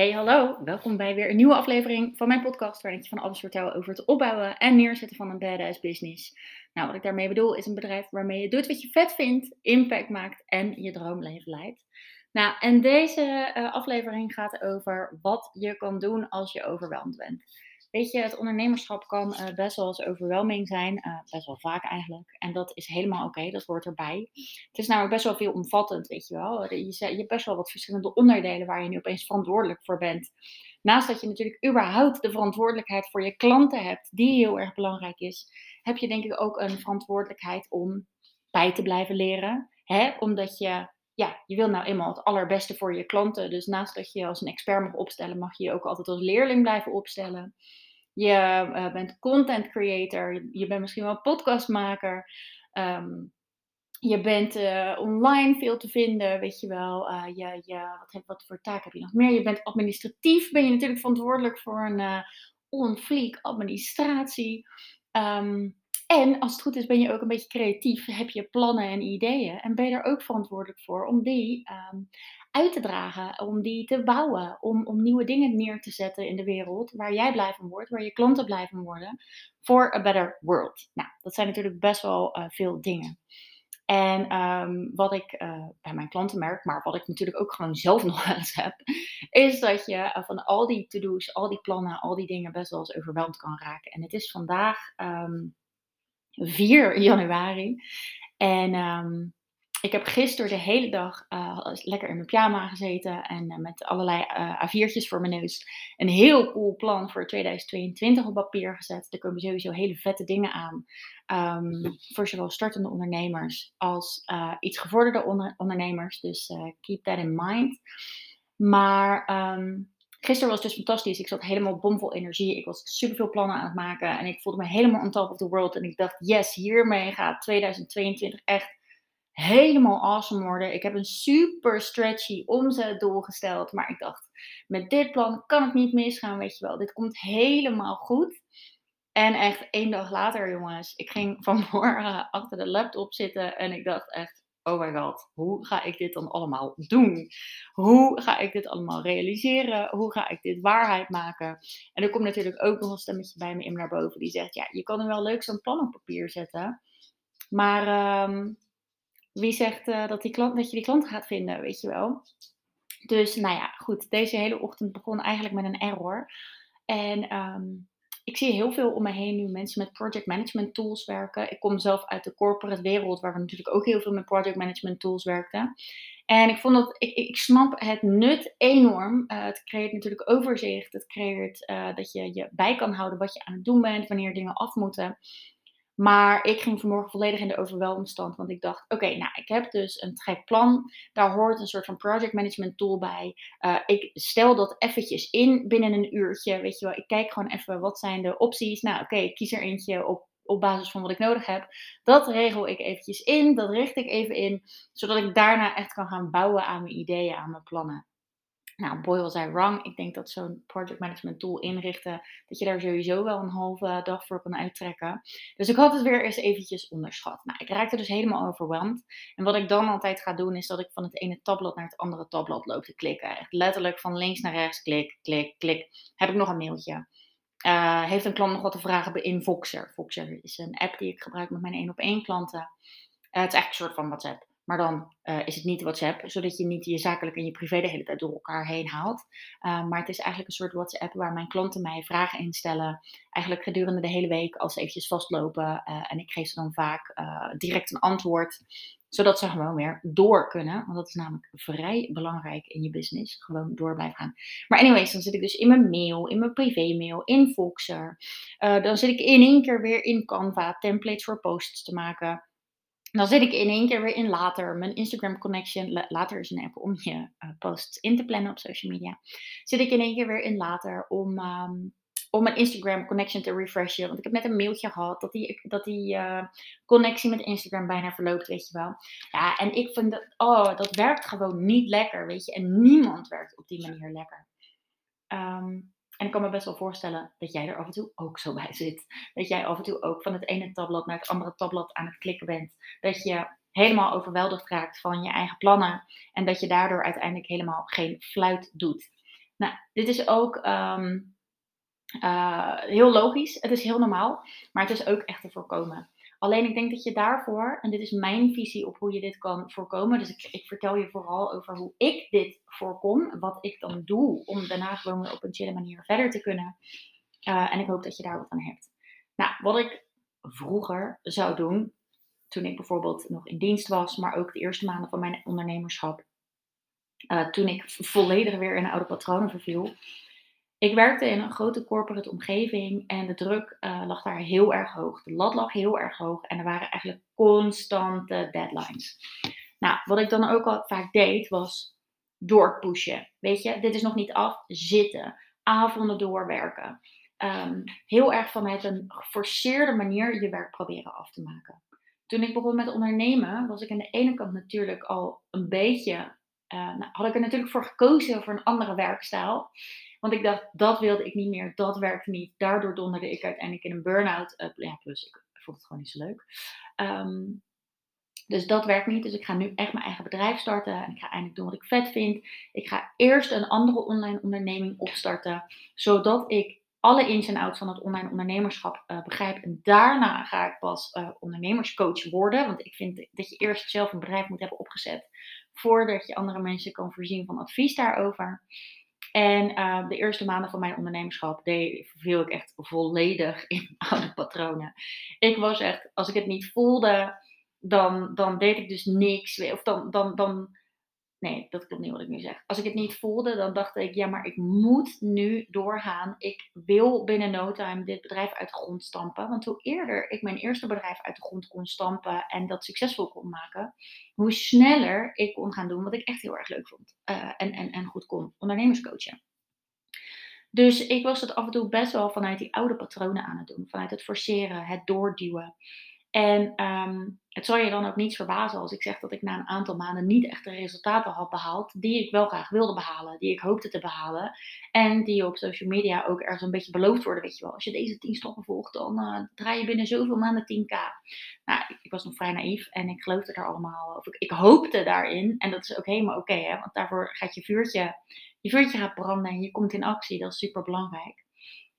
Hey, hallo. Welkom bij weer een nieuwe aflevering van mijn podcast waarin ik je van alles vertel over het opbouwen en neerzetten van een badass business. Nou, wat ik daarmee bedoel is een bedrijf waarmee je doet wat je vet vindt, impact maakt en je droomleven leidt. Nou, en deze uh, aflevering gaat over wat je kan doen als je overweldigd bent. Weet je, het ondernemerschap kan uh, best wel eens overweldiging zijn, uh, best wel vaak eigenlijk. En dat is helemaal oké, dat hoort erbij. Het is namelijk best wel veel omvattend, weet je wel. Je, je hebt best wel wat verschillende onderdelen waar je nu opeens verantwoordelijk voor bent. Naast dat je natuurlijk überhaupt de verantwoordelijkheid voor je klanten hebt, die heel erg belangrijk is, heb je denk ik ook een verantwoordelijkheid om bij te blijven leren. Hè? Omdat je ja, je wil nou eenmaal het allerbeste voor je klanten. Dus naast dat je als een expert mag opstellen, mag je je ook altijd als leerling blijven opstellen. Je uh, bent content creator, je bent misschien wel podcastmaker. Um, je bent uh, online veel te vinden, weet je wel. Uh, je, wat, wat voor taak heb je nog meer? Je bent administratief, ben je natuurlijk verantwoordelijk voor een onfliek administratie. Um, en als het goed is, ben je ook een beetje creatief, heb je plannen en ideeën. En ben je er ook verantwoordelijk voor om die um, uit te dragen, om die te bouwen, om, om nieuwe dingen neer te zetten in de wereld waar jij blij van wordt, waar je klanten blij van worden, for a better world. Nou, dat zijn natuurlijk best wel uh, veel dingen. En um, wat ik uh, bij mijn klanten merk, maar wat ik natuurlijk ook gewoon zelf nog eens heb, is dat je uh, van al die to-do's, al die plannen, al die dingen best wel eens overweldigd kan raken. En het is vandaag um, 4 januari. En um, ik heb gisteren de hele dag uh, lekker in mijn pyjama gezeten en uh, met allerlei uh, A4'tjes voor mijn neus een heel cool plan voor 2022 op papier gezet. Er komen sowieso hele vette dingen aan um, voor zowel startende ondernemers als iets gevorderde onder ondernemers. Dus keep that in mind. Maar um, gisteren was dus fantastisch. Ik zat helemaal bomvol energie. Ik was super veel plannen aan het maken en ik voelde me helemaal on top of the world. En ik dacht, yes, hiermee gaat 2022 echt helemaal awesome worden. Ik heb een super stretchy omzetdoel gesteld. Maar ik dacht, met dit plan kan het niet misgaan, weet je wel. Dit komt helemaal goed. En echt één dag later, jongens, ik ging vanmorgen achter de laptop zitten en ik dacht echt, oh my god, hoe ga ik dit dan allemaal doen? Hoe ga ik dit allemaal realiseren? Hoe ga ik dit waarheid maken? En er komt natuurlijk ook nog een stemmetje bij me in naar boven die zegt, ja, je kan er wel leuk zo'n plan op papier zetten, maar um, wie zegt uh, dat, die klant, dat je die klanten gaat vinden, weet je wel? Dus nou ja, goed, deze hele ochtend begon eigenlijk met een error. En um, ik zie heel veel om me heen nu mensen met project management tools werken. Ik kom zelf uit de corporate wereld, waar we natuurlijk ook heel veel met project management tools werkten. En ik vond dat, ik, ik snap het nut enorm. Uh, het creëert natuurlijk overzicht. Het creëert uh, dat je je bij kan houden wat je aan het doen bent, wanneer dingen af moeten. Maar ik ging vanmorgen volledig in de overweldigstand. Want ik dacht, oké, nou, ik heb dus een trekplan. Daar hoort een soort van project management tool bij. Uh, ik stel dat eventjes in binnen een uurtje. Weet je wel, ik kijk gewoon even wat zijn de opties. Nou, oké, ik kies er eentje op, op basis van wat ik nodig heb. Dat regel ik eventjes in. Dat richt ik even in. Zodat ik daarna echt kan gaan bouwen aan mijn ideeën, aan mijn plannen. Nou, boy was I wrong. Ik denk dat zo'n project management tool inrichten, dat je daar sowieso wel een halve dag voor kan uittrekken. Dus ik had het weer eens eventjes onderschat. Nou, ik raakte dus helemaal overweldigd. En wat ik dan altijd ga doen, is dat ik van het ene tabblad naar het andere tabblad loop te klikken. Echt letterlijk van links naar rechts, klik, klik, klik. Heb ik nog een mailtje. Uh, heeft een klant nog wat te vragen in Voxer? Voxer is een app die ik gebruik met mijn één op één klanten. Uh, het is eigenlijk een soort van WhatsApp. Maar dan uh, is het niet WhatsApp, zodat je niet je zakelijk en je privé de hele tijd door elkaar heen haalt. Uh, maar het is eigenlijk een soort WhatsApp waar mijn klanten mij vragen instellen. Eigenlijk gedurende de hele week als ze eventjes vastlopen. Uh, en ik geef ze dan vaak direct een antwoord, zodat ze gewoon weer door kunnen. Want dat is namelijk vrij belangrijk in je business. Gewoon door blijven gaan. Maar anyways, dan zit ik dus in mijn mail, in mijn privé mail, in Voxer. dan zit ik in één keer weer in Canva templates voor posts te maken. Dan zit ik in één keer weer in later. Mijn Instagram connection. Later is een app om je uh, posts in te plannen op social media. Zit ik in één keer weer in later om, um, om mijn Instagram connection te refreshen. Want ik heb net een mailtje gehad dat die, dat die uh, connectie met Instagram bijna verloopt, weet je wel. Ja, en ik vind dat, oh, dat werkt gewoon niet lekker, weet je. En niemand werkt op die manier lekker. Um, en ik kan me best wel voorstellen dat jij er af en toe ook zo bij zit. Dat jij af en toe ook van het ene tabblad naar het andere tabblad aan het klikken bent. Dat je helemaal overweldigd raakt van je eigen plannen. En dat je daardoor uiteindelijk helemaal geen fluit doet. Nou, dit is ook ehm, eh, heel logisch. Het is heel normaal, maar het is ook echt te voorkomen. Alleen ik denk dat je daarvoor, en dit is mijn visie op hoe je dit kan voorkomen. Dus ik, ik vertel je vooral over hoe ik dit voorkom. Wat ik dan doe om daarna gewoon op een chille manier verder te kunnen. Uh, en ik hoop dat je daar wat aan hebt. Nou, wat ik vroeger zou doen, toen ik bijvoorbeeld nog in dienst was, maar ook de eerste maanden van mijn ondernemerschap, uh, toen ik volledig weer in oude patronen verviel. Ik werkte in een grote corporate omgeving en de druk uh, lag daar heel erg hoog. De lat lag heel erg hoog en er waren eigenlijk constante deadlines. Nou, wat ik dan ook al vaak deed was doorpushen. Weet je, dit is nog niet af, zitten, avonden doorwerken. Um, heel erg vanuit een geforceerde manier je werk proberen af te maken. Toen ik begon met ondernemen, was ik aan de ene kant natuurlijk al een beetje uh, nou, had ik er natuurlijk voor gekozen voor een andere werkstijl. Want ik dacht, dat wilde ik niet meer, dat werkte niet. Daardoor donderde ik uiteindelijk in een burn-out. Uh, ja, plus ik vond het gewoon niet zo leuk. Um, dus dat werkt niet. Dus ik ga nu echt mijn eigen bedrijf starten. En ik ga eindelijk doen wat ik vet vind. Ik ga eerst een andere online onderneming opstarten. Zodat ik alle ins en outs van het online ondernemerschap uh, begrijp. En daarna ga ik pas uh, ondernemerscoach worden. Want ik vind dat je eerst zelf een bedrijf moet hebben opgezet. Voordat je andere mensen kan voorzien van advies daarover. En uh, de eerste maanden van mijn ondernemerschap viel ik echt volledig in oude patronen. Ik was echt, als ik het niet voelde, dan, dan deed ik dus niks. Of dan, dan, dan Nee, dat klopt niet wat ik nu zeg. Als ik het niet voelde, dan dacht ik, ja, maar ik moet nu doorgaan. Ik wil binnen no time dit bedrijf uit de grond stampen. Want hoe eerder ik mijn eerste bedrijf uit de grond kon stampen en dat succesvol kon maken, hoe sneller ik kon gaan doen wat ik echt heel erg leuk vond. Uh, en, en, en goed kon, ondernemerscoachen. Dus ik was het af en toe best wel vanuit die oude patronen aan het doen. Vanuit het forceren, het doorduwen. En um, het zal je dan ook niet verbazen als ik zeg dat ik na een aantal maanden niet echt de resultaten had behaald die ik wel graag wilde behalen, die ik hoopte te behalen. En die op social media ook ergens een beetje beloofd worden, weet je wel. Als je deze 10 stappen volgt, dan uh, draai je binnen zoveel maanden 10k. Nou, ik, was nog vrij naïef en ik geloofde daar allemaal, of ik, ik hoopte daarin. En dat is ook helemaal oké, hè, want daarvoor gaat je vuurtje, je vuurtje gaat branden en je komt in actie. Dat is super belangrijk.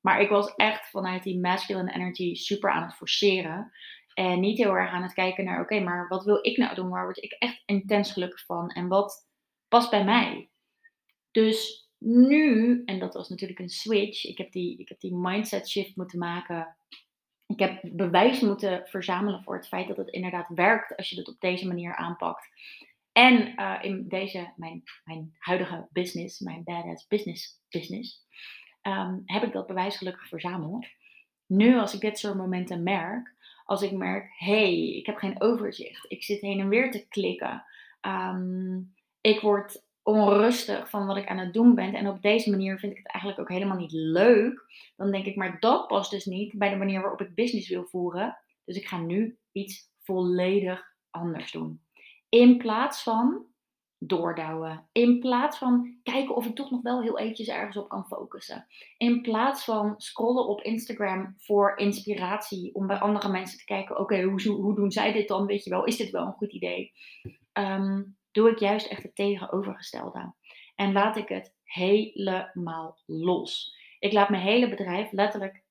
Maar ik was echt vanuit die masculine energy super aan het forceren. En niet heel erg aan het kijken naar, oké, maar wat wil ik nou doen? Waar word ik echt intens gelukkig van? En wat past bij mij? Dus nu, en dat was natuurlijk een switch, ik heb die, ik heb die mindset shift moeten maken. Ik heb bewijs moeten verzamelen voor het feit dat het inderdaad werkt als je het op deze manier aanpakt. En uh, in deze, mijn, mijn huidige business, mijn badass business business, um, heb ik dat bewijs gelukkig verzameld. Nu, als ik dit soort momenten merk, als ik merk, hey, ik heb geen overzicht. Ik zit heen en weer te klikken. Um, ik word onrustig van wat ik aan het doen ben. En op deze manier vind ik het eigenlijk ook helemaal niet leuk. Dan denk ik, maar dat past dus niet bij de manier waarop ik business wil voeren. Dus ik ga nu iets volledig anders doen. In plaats van doordouwen. In plaats van kijken of ik toch nog wel heel eventjes ergens op kan focussen. In plaats van scrollen op Instagram voor inspiratie. Om bij andere mensen te kijken, oké, hoe, hoe, doen zij dit dan? Weet je wel, is dit wel een goed idee? Ehm, doe ik juist echt het tegenovergestelde. En laat ik het helemaal los. Ik laat mijn hele bedrijf letterlijk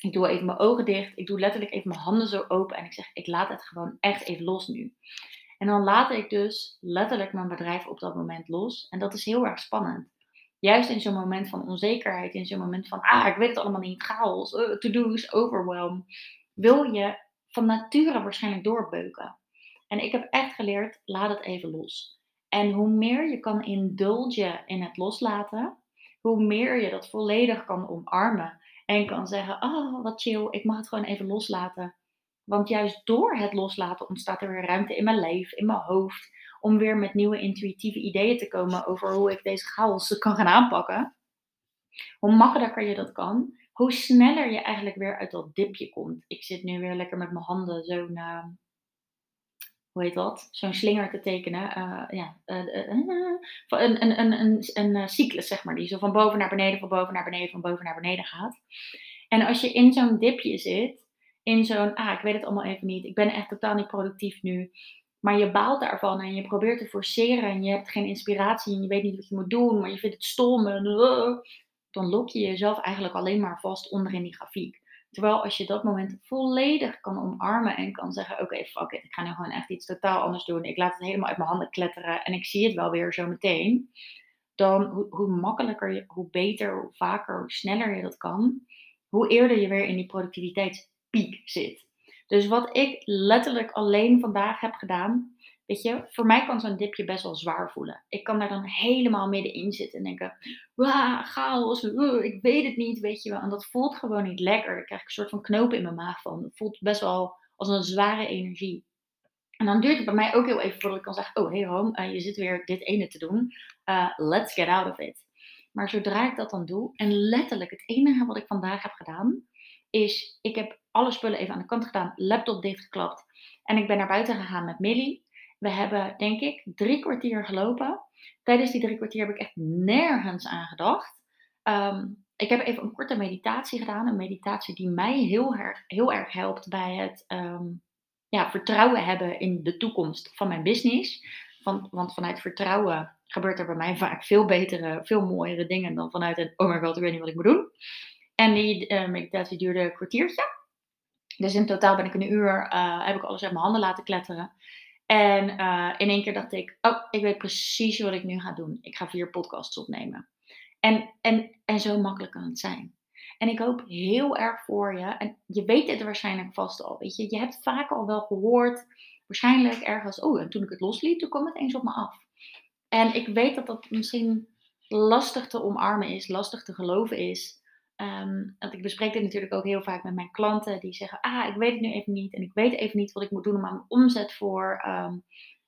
ik doe even mijn ogen dicht. Ik doe letterlijk even mijn handen zo open. En ik zeg, ik laat het gewoon echt even los nu. En dan laat ik dus letterlijk mijn bedrijf op dat moment los. En dat is heel erg spannend. Juist in zo'n moment van onzekerheid, in zo'n moment van, ah, ik weet het allemaal niet, chaos, uh, to-do's, overwhelm, wil je van nature waarschijnlijk doorbeuken. En ik heb echt geleerd, laat het even los. En hoe meer je kan indulgen in het loslaten, hoe meer je dat volledig kan omarmen en kan zeggen, oh, wat chill, ik mag het gewoon even loslaten. Want juist door het loslaten ontstaat er weer ruimte in mijn lijf, in mijn hoofd, om weer met nieuwe intuïtieve ideeën te komen over hoe ik deze chaos kan gaan aanpakken. Hoe makkelijker je dat kan, hoe sneller je eigenlijk weer uit dat dipje komt. Ik zit nu weer lekker met mijn handen zo'n, uh, hoe heet dat? Zo'n slinger te tekenen. Uh, ja, uh, een, een, een, een, een cyclus, zeg maar, die zo van boven naar beneden, van boven naar beneden, van boven naar beneden gaat. En als je in zo'n dipje zit, in zo'n, ah, ik weet het allemaal even niet. Ik ben echt totaal niet productief nu. maar je baalt daarvan en je probeert te forceren en je hebt geen inspiratie en je weet niet wat je moet doen, maar je vindt het stom en uh, dan lok je jezelf eigenlijk alleen maar vast onder in die grafiek. Terwijl als je dat moment volledig kan omarmen en kan zeggen: Oké, fuck it, ik ga nu gewoon echt iets totaal anders doen. Ik laat het helemaal uit mijn handen kletteren en ik zie het wel weer zo meteen. Dan hoe, hoe makkelijker, je, hoe beter, hoe vaker, hoe sneller je dat kan, hoe eerder je weer in die productiviteitspiek zit. Dus wat ik letterlijk alleen vandaag heb gedaan, weet je, voor mij kan zo'n dipje best wel zwaar voelen. Ik kan daar dan helemaal middenin zitten en denken, wauw, chaos, ik weet het niet, weet je wel. En dat voelt gewoon niet lekker. Ik krijg een soort van knopen in mijn maag van. Het voelt best wel als een zware energie. En dan duurt het bij mij ook heel even voordat ik kan zeggen, oh hey Rom, uh, je zit weer dit ene te doen. Uh, let's get out of it. Maar zodra ik dat dan doe, en letterlijk het enige wat ik vandaag heb gedaan, is ik heb alle spullen even aan de kant gedaan, laptop dichtgeklapt. En ik ben naar buiten gegaan met Millie. We hebben, denk ik, drie kwartier gelopen. Tijdens die drie kwartier heb ik echt nergens aan gedacht. Ehm, ik heb even een korte meditatie gedaan. Een meditatie die mij heel erg, heel erg helpt bij het ehm, ja, vertrouwen hebben in de toekomst van mijn business. Van, want vanuit vertrouwen gebeurt er bij mij vaak veel betere, veel mooiere dingen dan vanuit een oh my god, ik weet niet wat ik moet doen. En die meditatie duurde een kwartiertje. Dus in totaal ben ik een uur, uh, heb ik alles uit mijn handen laten kletteren. En uh, in één keer dacht ik, oh, ik weet precies wat ik nu ga doen. Ik ga vier podcasts opnemen. En, en, en zo makkelijk kan het zijn. En ik hoop heel erg voor je, en je weet het waarschijnlijk vast al, weet je. Je hebt vaak al wel gehoord, waarschijnlijk ergens, oh, en toen ik het losliet, toen kwam het eens op me af. En ik weet dat dat misschien lastig te omarmen is, lastig te geloven is. Um, want ik bespreek dit natuurlijk ook heel vaak met mijn klanten die zeggen: Ah, ik weet het nu even niet. En ik weet even niet wat ik moet doen om aan mijn omzet voor. Um,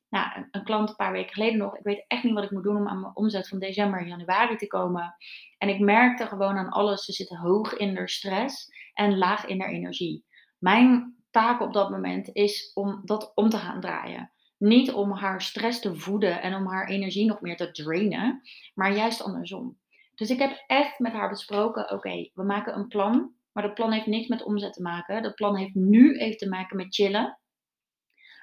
nou, een, klant een paar weken geleden nog. Ik weet echt niet wat ik moet doen om aan mijn omzet van december januari te komen. En ik merkte gewoon aan alles: ze zitten hoog in haar stress en laag in haar energie. Mijn taak op dat moment is om dat om te gaan draaien. Niet om haar stress te voeden en om haar energie nog meer te drainen, maar juist andersom. Dus ik heb echt met haar besproken: oké, we maken een plan. Maar dat plan heeft niks met omzet te maken. Dat plan heeft nu even te maken met chillen.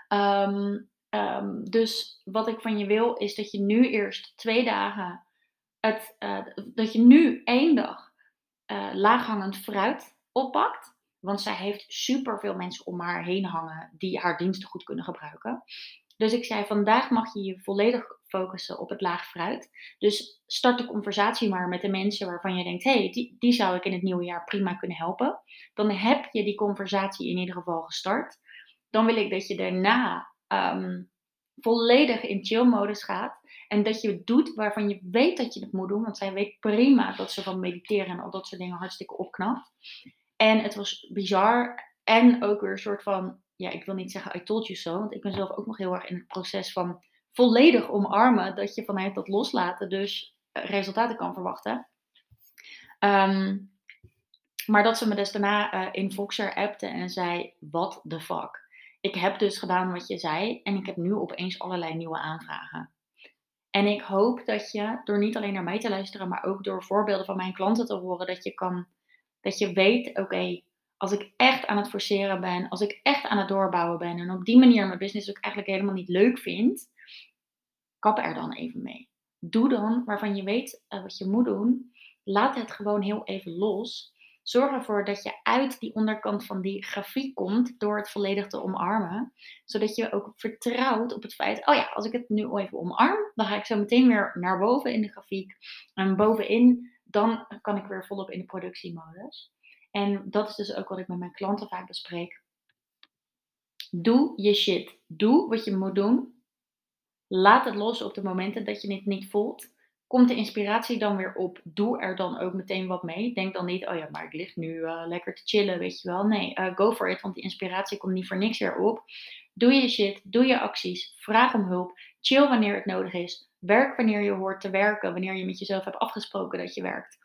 Um, um, dus wat ik van je wil, is dat je nu eerst twee dagen. Het, uh, dat je nu één dag uh, laaghangend fruit oppakt. Want zij heeft super veel mensen om haar heen hangen die haar diensten goed kunnen gebruiken. Dus ik zei: vandaag mag je je volledig focussen op het laag fruit. Dus start de conversatie maar met de mensen waarvan je denkt: hé, hey, die, die zou ik in het nieuwe jaar prima kunnen helpen. Dan heb je die conversatie in ieder geval gestart. Dan wil ik dat je daarna um, volledig in chill-modus gaat. En dat je het doet waarvan je weet dat je het moet doen. Want zij weet prima dat ze van mediteren en al dat soort dingen hartstikke opknapt. En het was bizar. En ook weer een soort van, ja, ik wil niet zeggen I told you so. Want ik ben zelf ook nog heel erg in het proces van volledig omarmen dat je vanuit dat loslaten dus eh, resultaten kan verwachten. Um, maar dat ze me dus daarna uh, in Voxer appte en zei: What the fuck? Ik heb dus gedaan wat je zei en ik heb nu opeens allerlei nieuwe aanvragen. En ik hoop dat je, door niet alleen naar mij te luisteren, maar ook door voorbeelden van mijn klanten te horen, dat je kan, dat je weet: oké, als ik echt aan het forceren ben, als ik echt aan het doorbouwen ben en op die manier mijn business ook eigenlijk helemaal niet leuk vind, kap er dan even mee. Doe dan waarvan je weet uh, wat je moet doen. Laat het gewoon heel even los. Zorg ervoor dat je uit die onderkant van die grafiek komt door het volledig te omarmen. Zodat je ook vertrouwt op het feit, oh ja, als ik het nu even omarm, dan ga ik zo meteen weer naar boven in de grafiek. En bovenin, dan kan ik weer volop in de productiemodus. En dat is dus ook wat ik met mijn klanten vaak bespreek. Doe je shit. Doe wat je moet doen. Laat het los op de momenten dat je het niet voelt. Komt de inspiratie dan weer op? Doe er dan ook meteen wat mee. Denk dan niet, oh ja, maar ik lig nu uh, lekker te chillen, weet je wel. Nee, uh, go for it, want die inspiratie komt niet voor niks weer op. Doe je shit, doe je acties, vraag om hulp, chill wanneer het nodig is. Werk wanneer je hoort te werken, wanneer je met jezelf hebt afgesproken dat je werkt.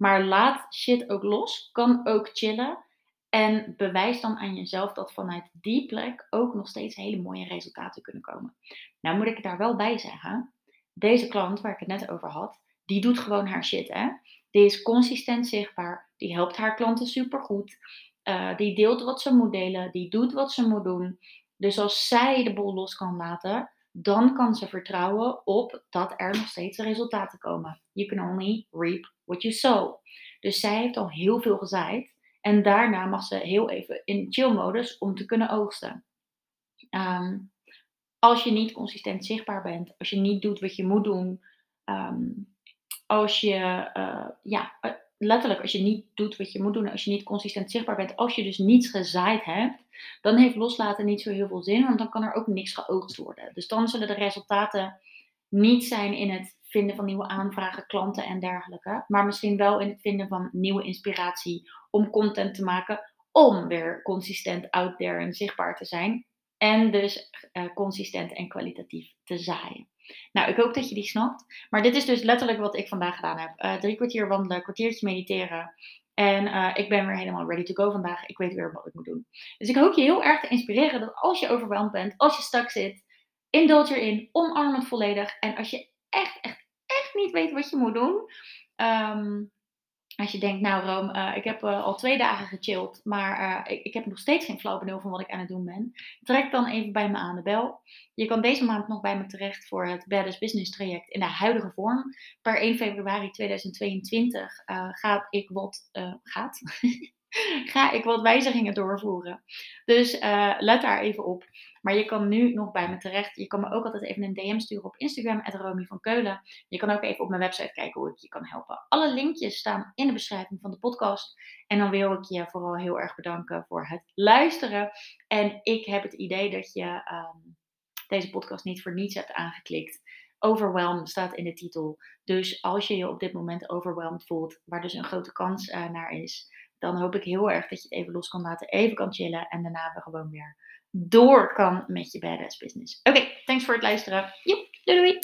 Maar laat shit ook los, kan ook chillen. En bewijs dan aan jezelf dat vanuit die plek ook nog steeds hele mooie resultaten kunnen komen. Nou moet ik daar wel bij zeggen, deze klant waar ik het net over had, die doet gewoon haar shit. Hè? Die is consistent zichtbaar, die helpt haar klanten supergoed. Uh, die deelt wat ze moet delen, die doet wat ze moet doen. Dus als zij de bol los kan laten, dan kan ze vertrouwen op dat er nog steeds resultaten komen. You can only reap what you sow. Dus zij heeft al heel veel gezaaid. En daarna mag ze heel even in chill-modus om te kunnen oogsten. Ehm, als je niet consistent zichtbaar bent, als je niet doet wat je moet doen, ehm, als je, uh, ja, eh, letterlijk, als je niet doet wat je moet doen, als je niet consistent zichtbaar bent, als je dus niets gezaaid hebt, dan heeft loslaten niet zo heel veel zin, want dan kan er ook niks geoogst worden. Dus dan zullen de resultaten niet zijn in het vinden van nieuwe aanvragen, klanten en dergelijke, maar misschien wel in het vinden van nieuwe inspiratie om content te maken, om weer consistent out there en zichtbaar te zijn. En dus uh, consistent en kwalitatief te zaaien. Nou, ik hoop dat je die snapt. Maar dit is dus letterlijk wat ik vandaag gedaan heb. Uh, drie kwartier wandelen, kwartiertje mediteren. En uh, ik ben weer helemaal ready to go vandaag. Ik weet weer wat ik moet doen. Dus ik hoop je heel erg te inspireren dat als je overweldigd bent, als je stak zit, indulg erin, omarm het volledig. En als je echt, echt, echt niet weet wat je moet doen, um, als je denkt, nou Room, uh, ik heb uh, al twee dagen gechilled, maar uh, ik, ik, heb nog steeds geen flauw benul van wat ik aan het doen ben. Trek dan even bij me aan de bel. Je kan deze maand nog bij me terecht voor het Badass Business traject in de huidige vorm. Per 1 februari 2022 gaat ik wat, gaat, ga ik wat wijzigingen doorvoeren. Dus let daar even op. Maar je kan nu nog bij me terecht. Je kan me ook altijd even een DM sturen op Instagram, Romy van Keulen. Je kan ook even op mijn website kijken hoe ik je kan helpen. Alle linkjes staan in de beschrijving van de podcast. En dan wil ik je vooral heel erg bedanken voor het luisteren. En ik heb het idee dat je ehm, deze podcast niet voor niets hebt aangeklikt. Overwhelmed staat in de titel. Dus als je je op dit moment overwhelmed voelt, waar dus een grote kans uh, naar is, dan hoop ik heel erg dat je het even los kan laten, even kan chillen en daarna we gewoon weer door kan met je badass business. Oké, thanks voor het luisteren. Joep, doei doei!